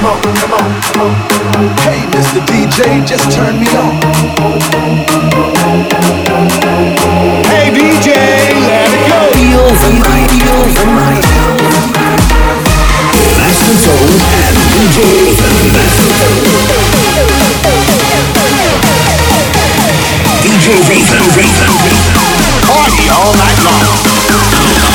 come on, come on, come on. Hey, Mr. DJ, just turn me on. Hey DJ, let it go. Feel the night, feel the night. Master Zone and DJ Ethan. DJ Ethan, Ethan. Party all night long.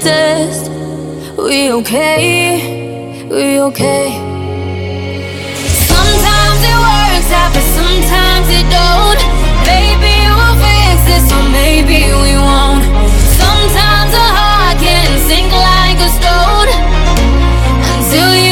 Test. We okay, we okay. Sometimes it works out, but sometimes it don't. Maybe we'll fix this, or maybe we won't. Sometimes a heart can sink like a stone until you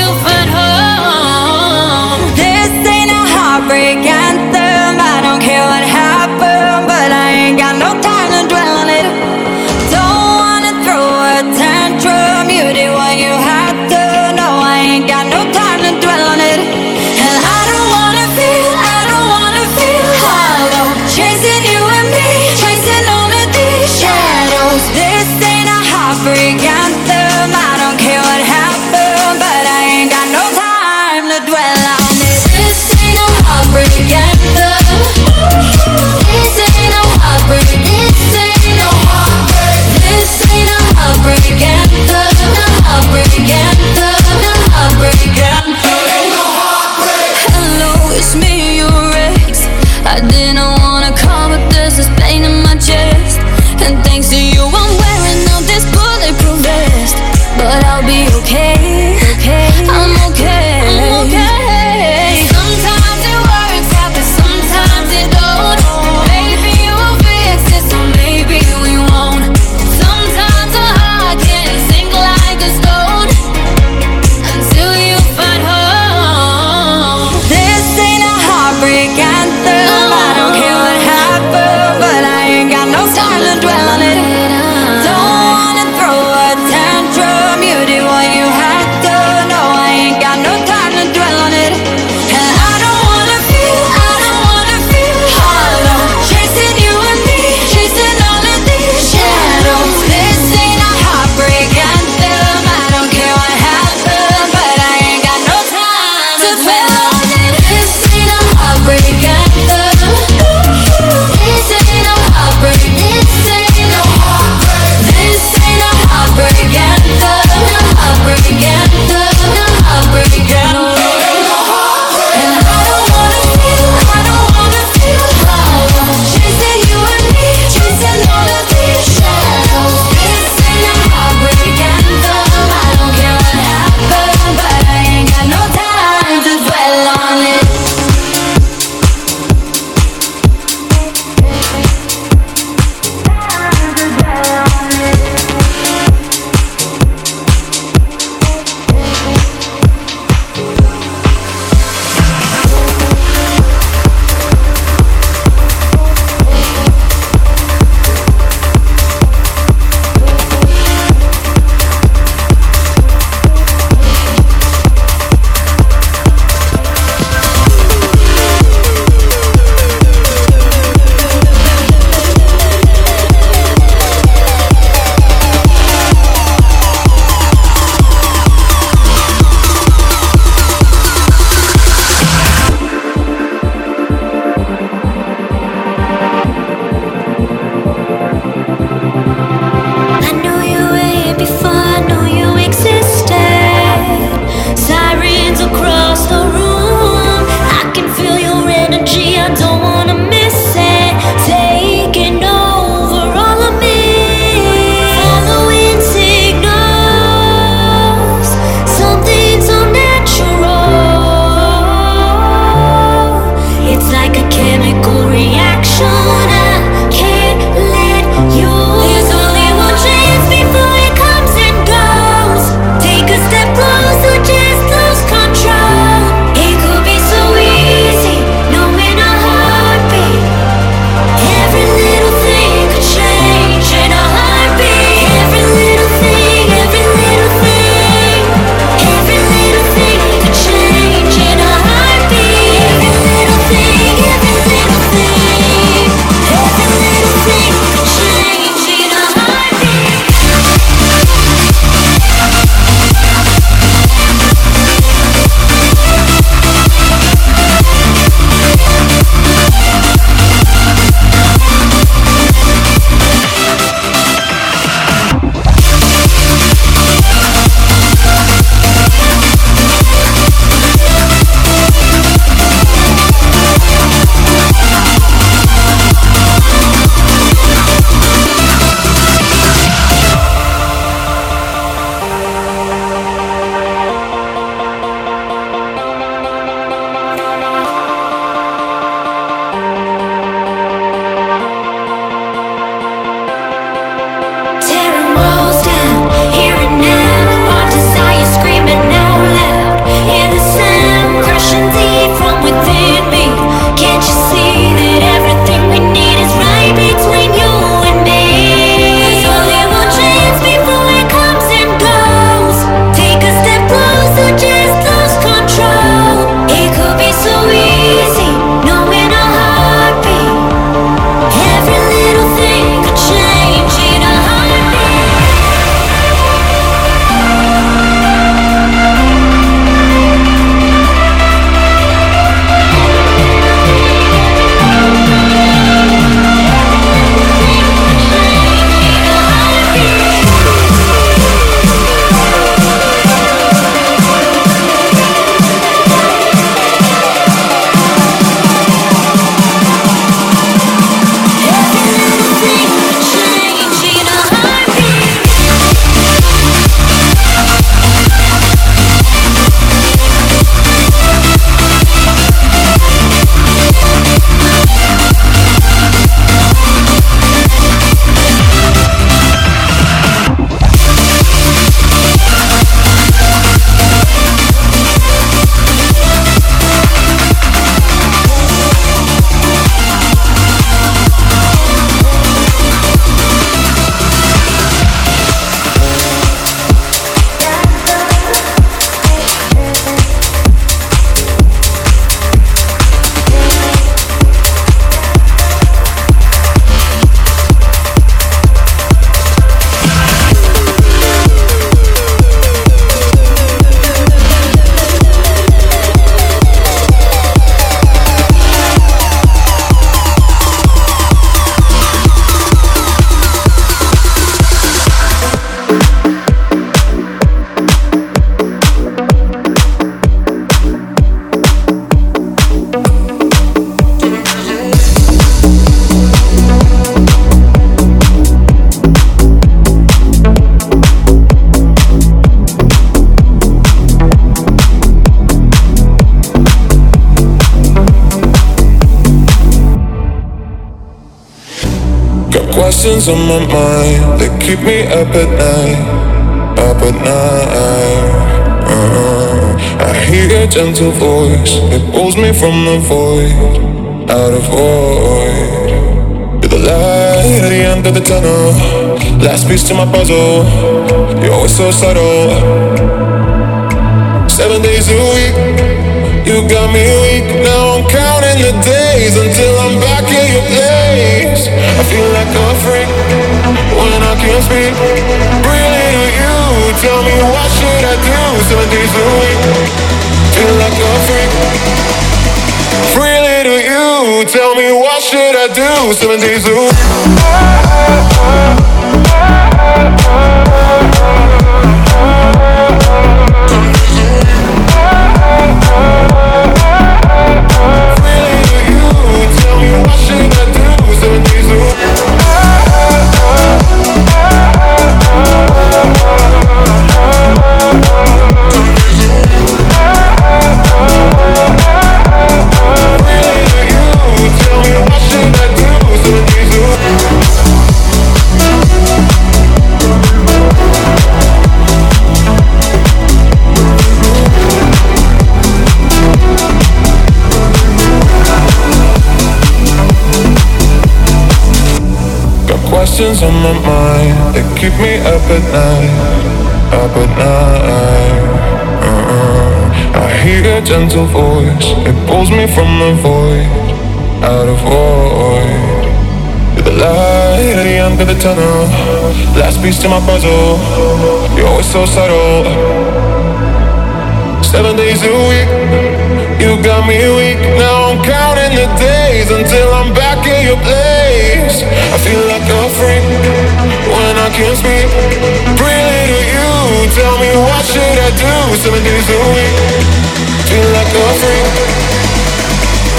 questions on my mind that keep me up at night, up at night. Uh, I hear a gentle voice, it pulls me from the void, out of void. You're the light at the end of the tunnel, last piece to my puzzle. You're always so subtle. Seven days a week, you got me weak. Now I'm counting the days until I'm back in your place. I feel like a freak can't speak. Really to you, tell me what should I do? Seven days a week, feel like a freak. Freely to you, tell me what should I do? Seven days a week. On my mind that keep me up at night, up at night. Uh-uh. I hear a gentle voice, it pulls me from the void, out of void. You're the light at the end of the tunnel, last piece to my puzzle. You're always so subtle. Seven days a week, you got me weak. Now I'm counting the days until I'm back in your place. Do? Seven days a week, feel like a freak.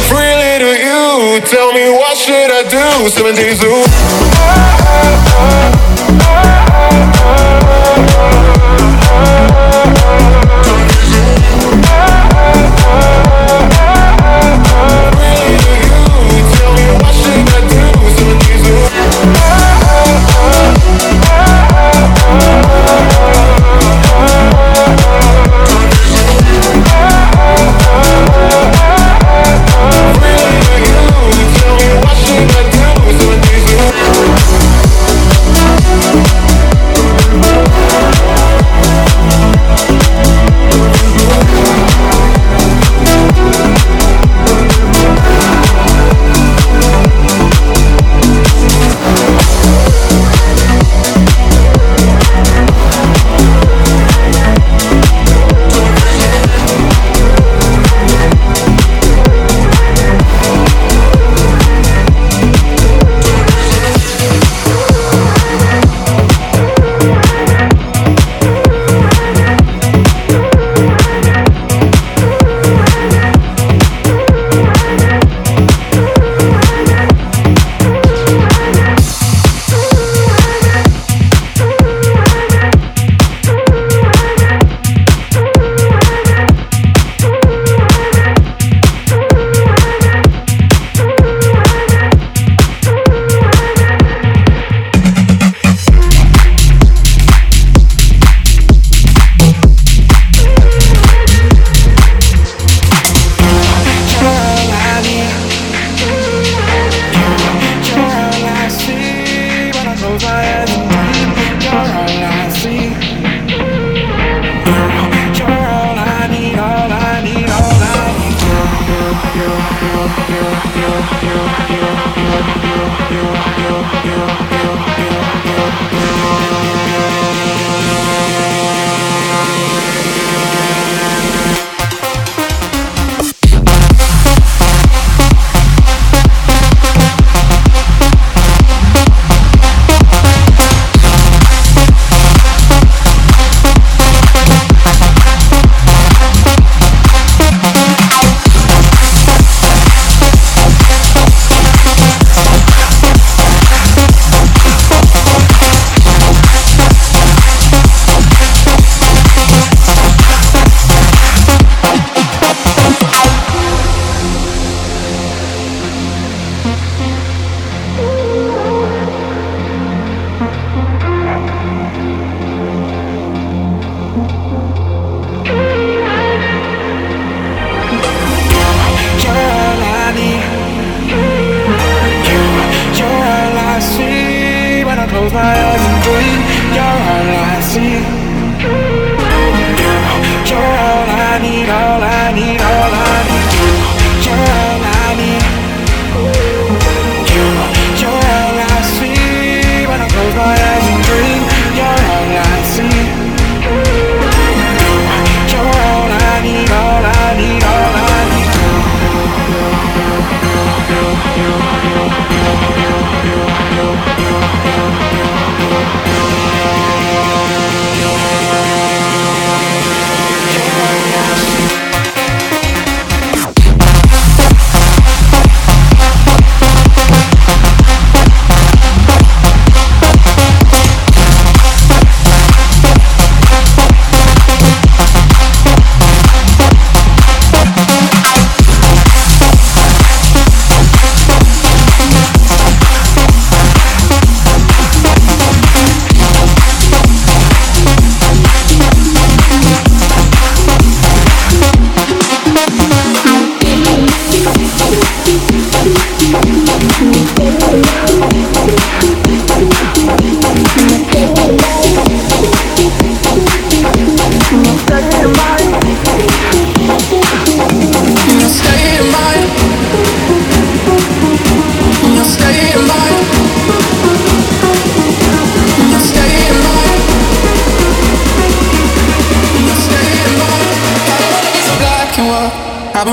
Freely to you, tell me what should I do? Seven days a week.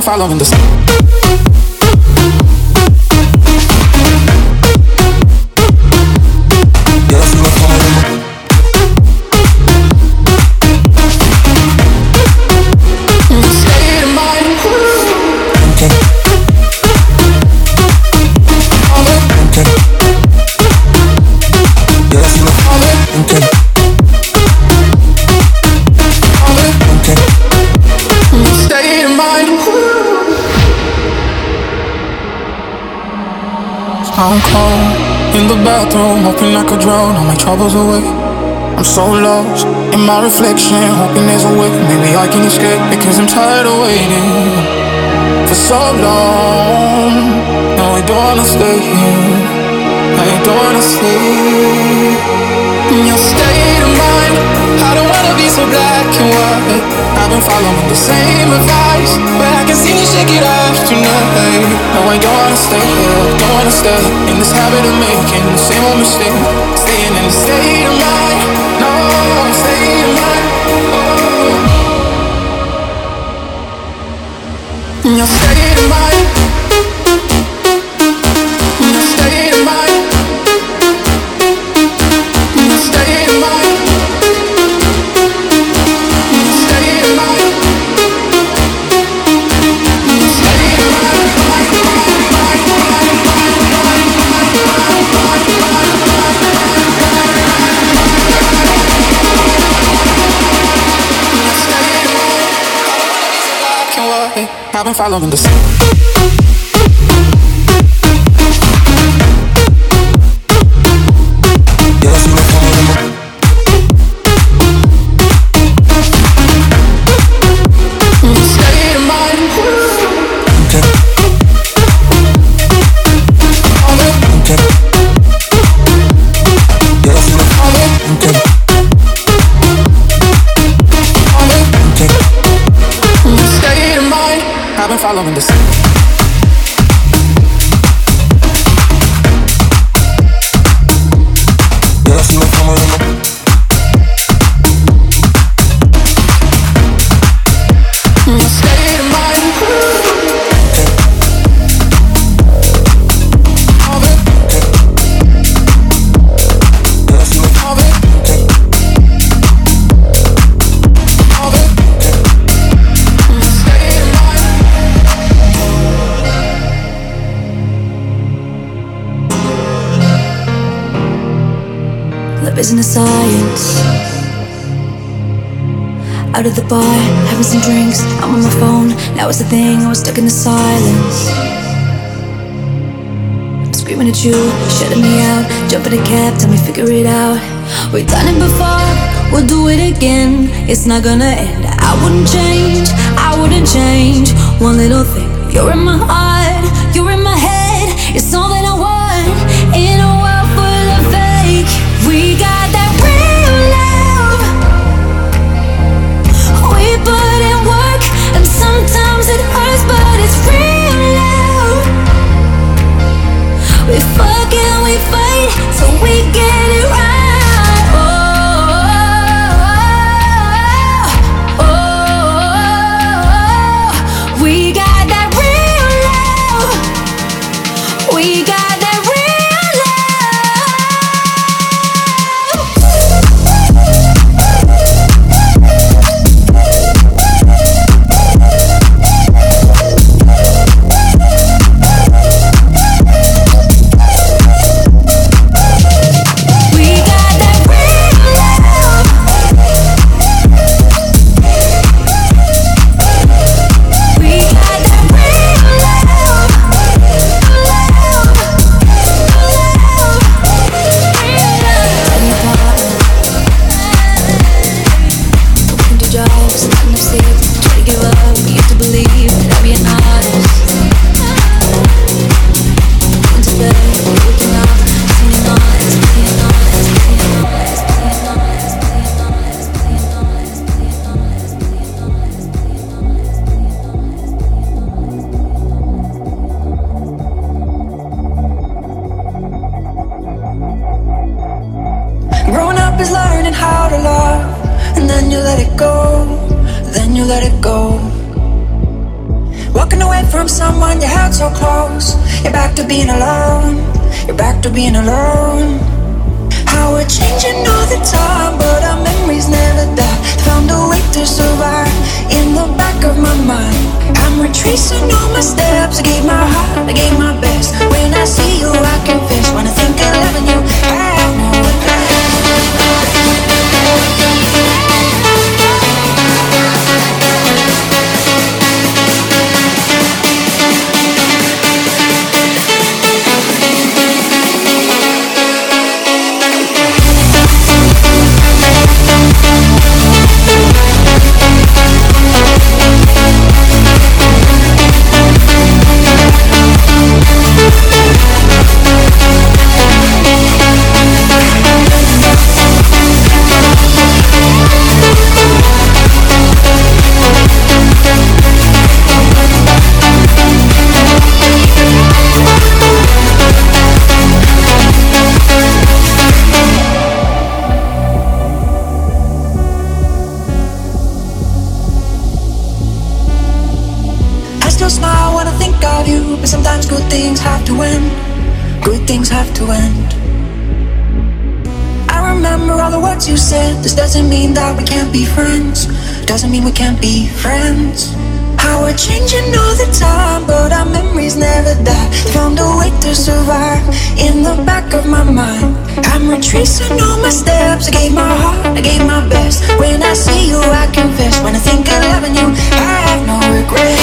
I've been following the. I'm cold in the bathroom, hoping I could drown all my troubles away. I'm so lost in my reflection, hoping there's a way. Maybe I can escape because I'm tired of waiting for so long. No, I don't wanna stay here. I don't wanna stay been following the same advice, but I can see you shake it off tonight. No, I don't wanna stay here. Don't wanna stay in this habit of making the same old mistake. Staying in the state of mind. No, state of mind. Oh. In your state of mind. Following the. In A science. Out of the bar, having some drinks. I'm on my phone. Now it's the thing. I was stuck in the silence. I'm screaming at you, shutting me out. Jump in a cab, tell me figure it out. We've done it before, we'll do it again. It's not gonna end. I wouldn't change, I wouldn't change one little thing. You're in my heart, you're in my head. It's all We fuck we fight, so we get. Good things have to end. I remember all the words you said. This doesn't mean that we can't be friends. Doesn't mean we can't be friends. How we're changing all the time, but our memories never die. Found a way to survive in the back of my mind. I'm retracing all my steps. I gave my heart, I gave my best. When I see you, I confess. When I think of loving you, I have no regret.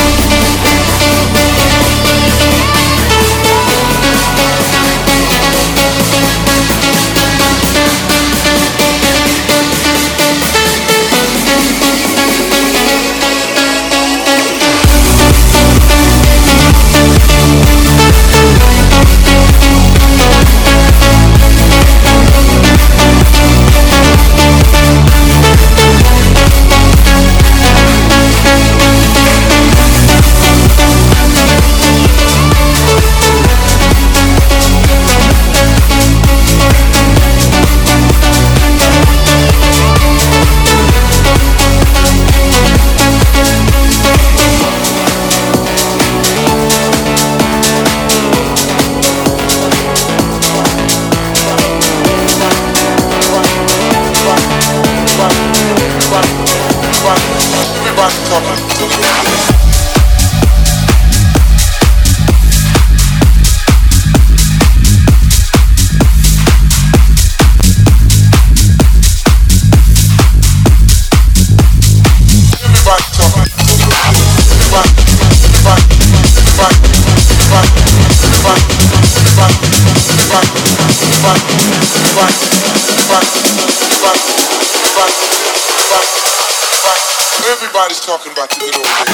Talking about the good old days.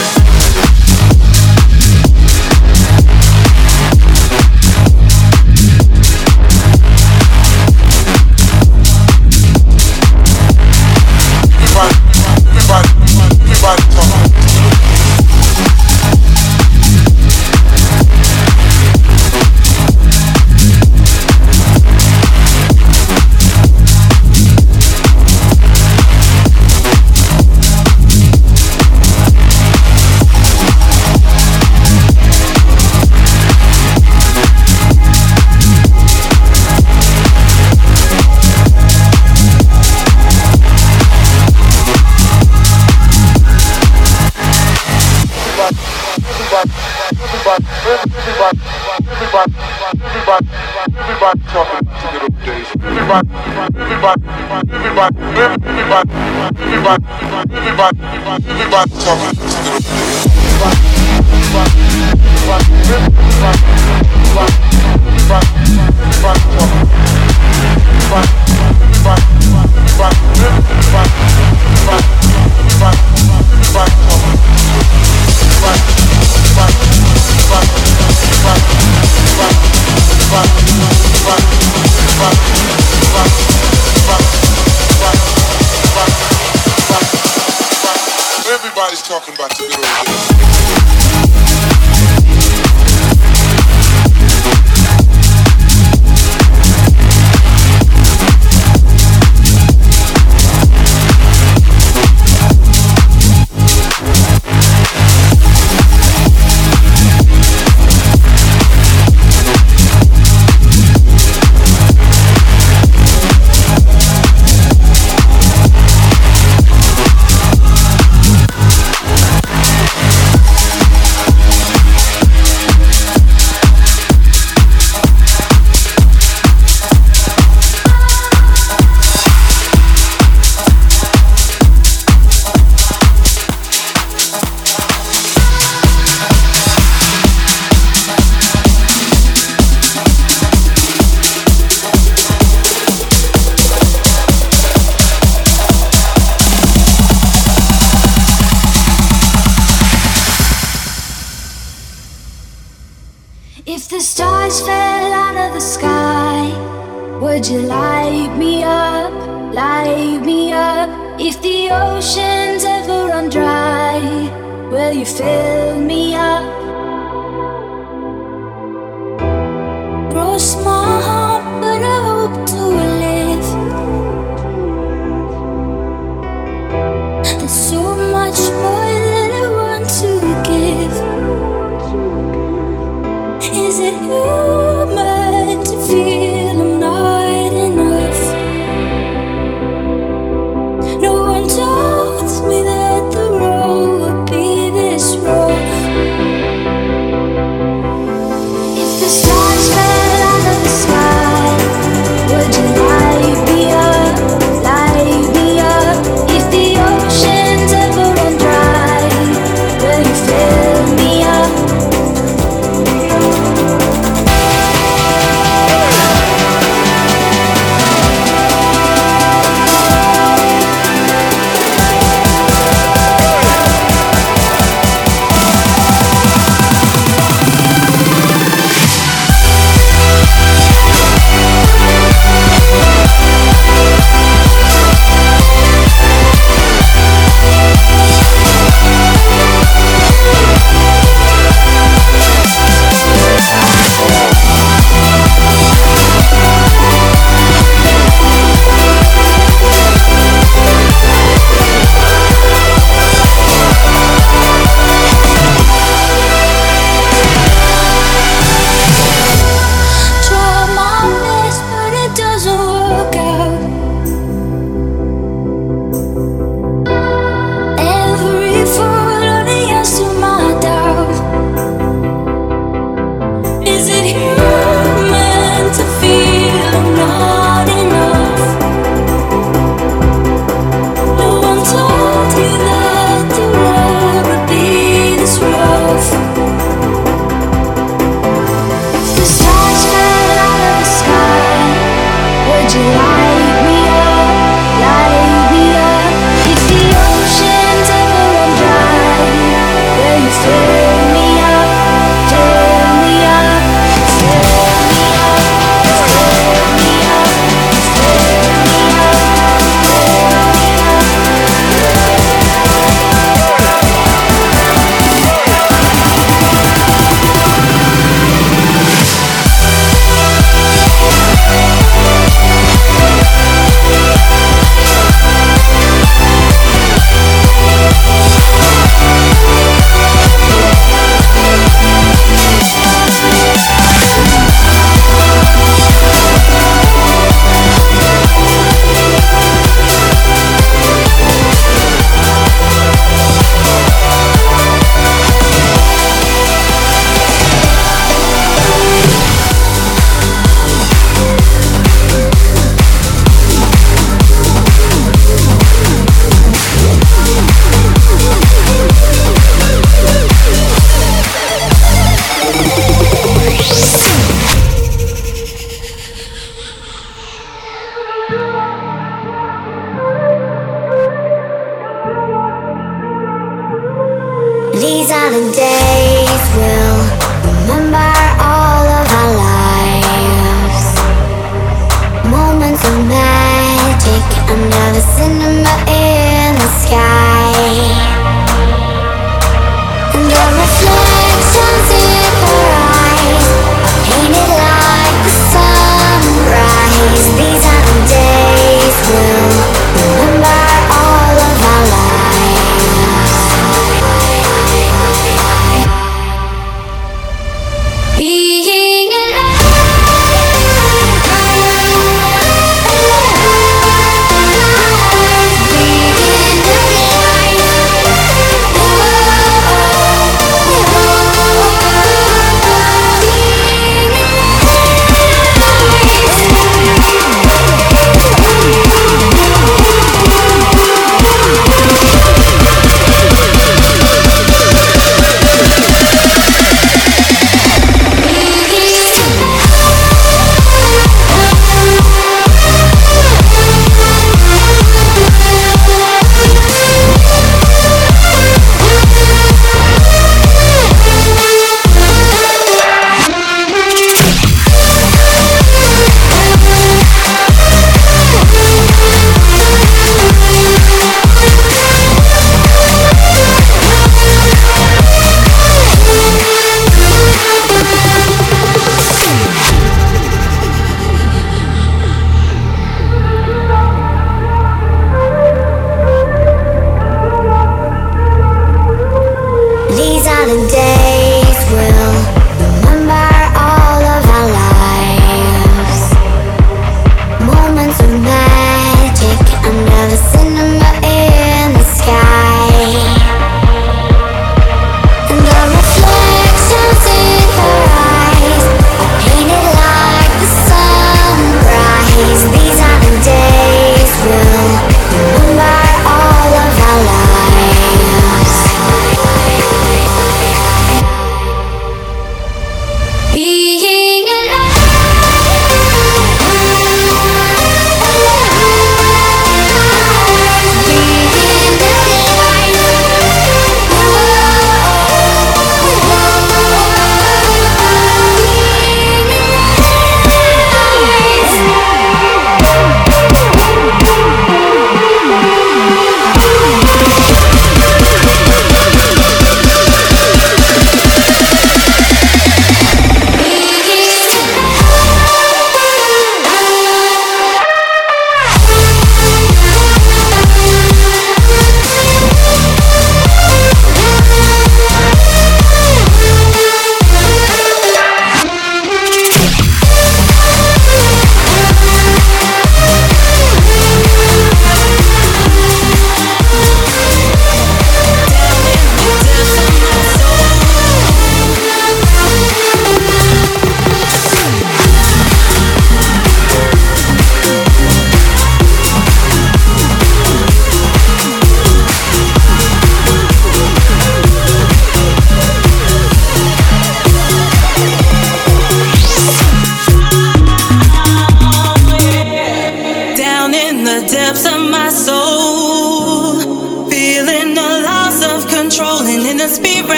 everybody, everybody, everybody talking. Everybody, everybody, everybody, everybody.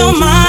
your mind.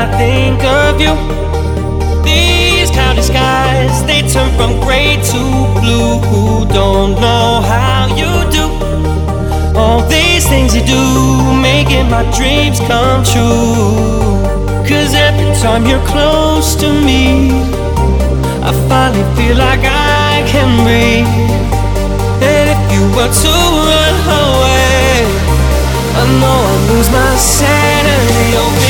I think of you. These cloudy skies, they turn from gray to blue. Who don't know how you do all these things you do, making my dreams come true. Cause every time you're close to me, I finally feel like I can breathe. And if you were to run away, I know I'd lose myself.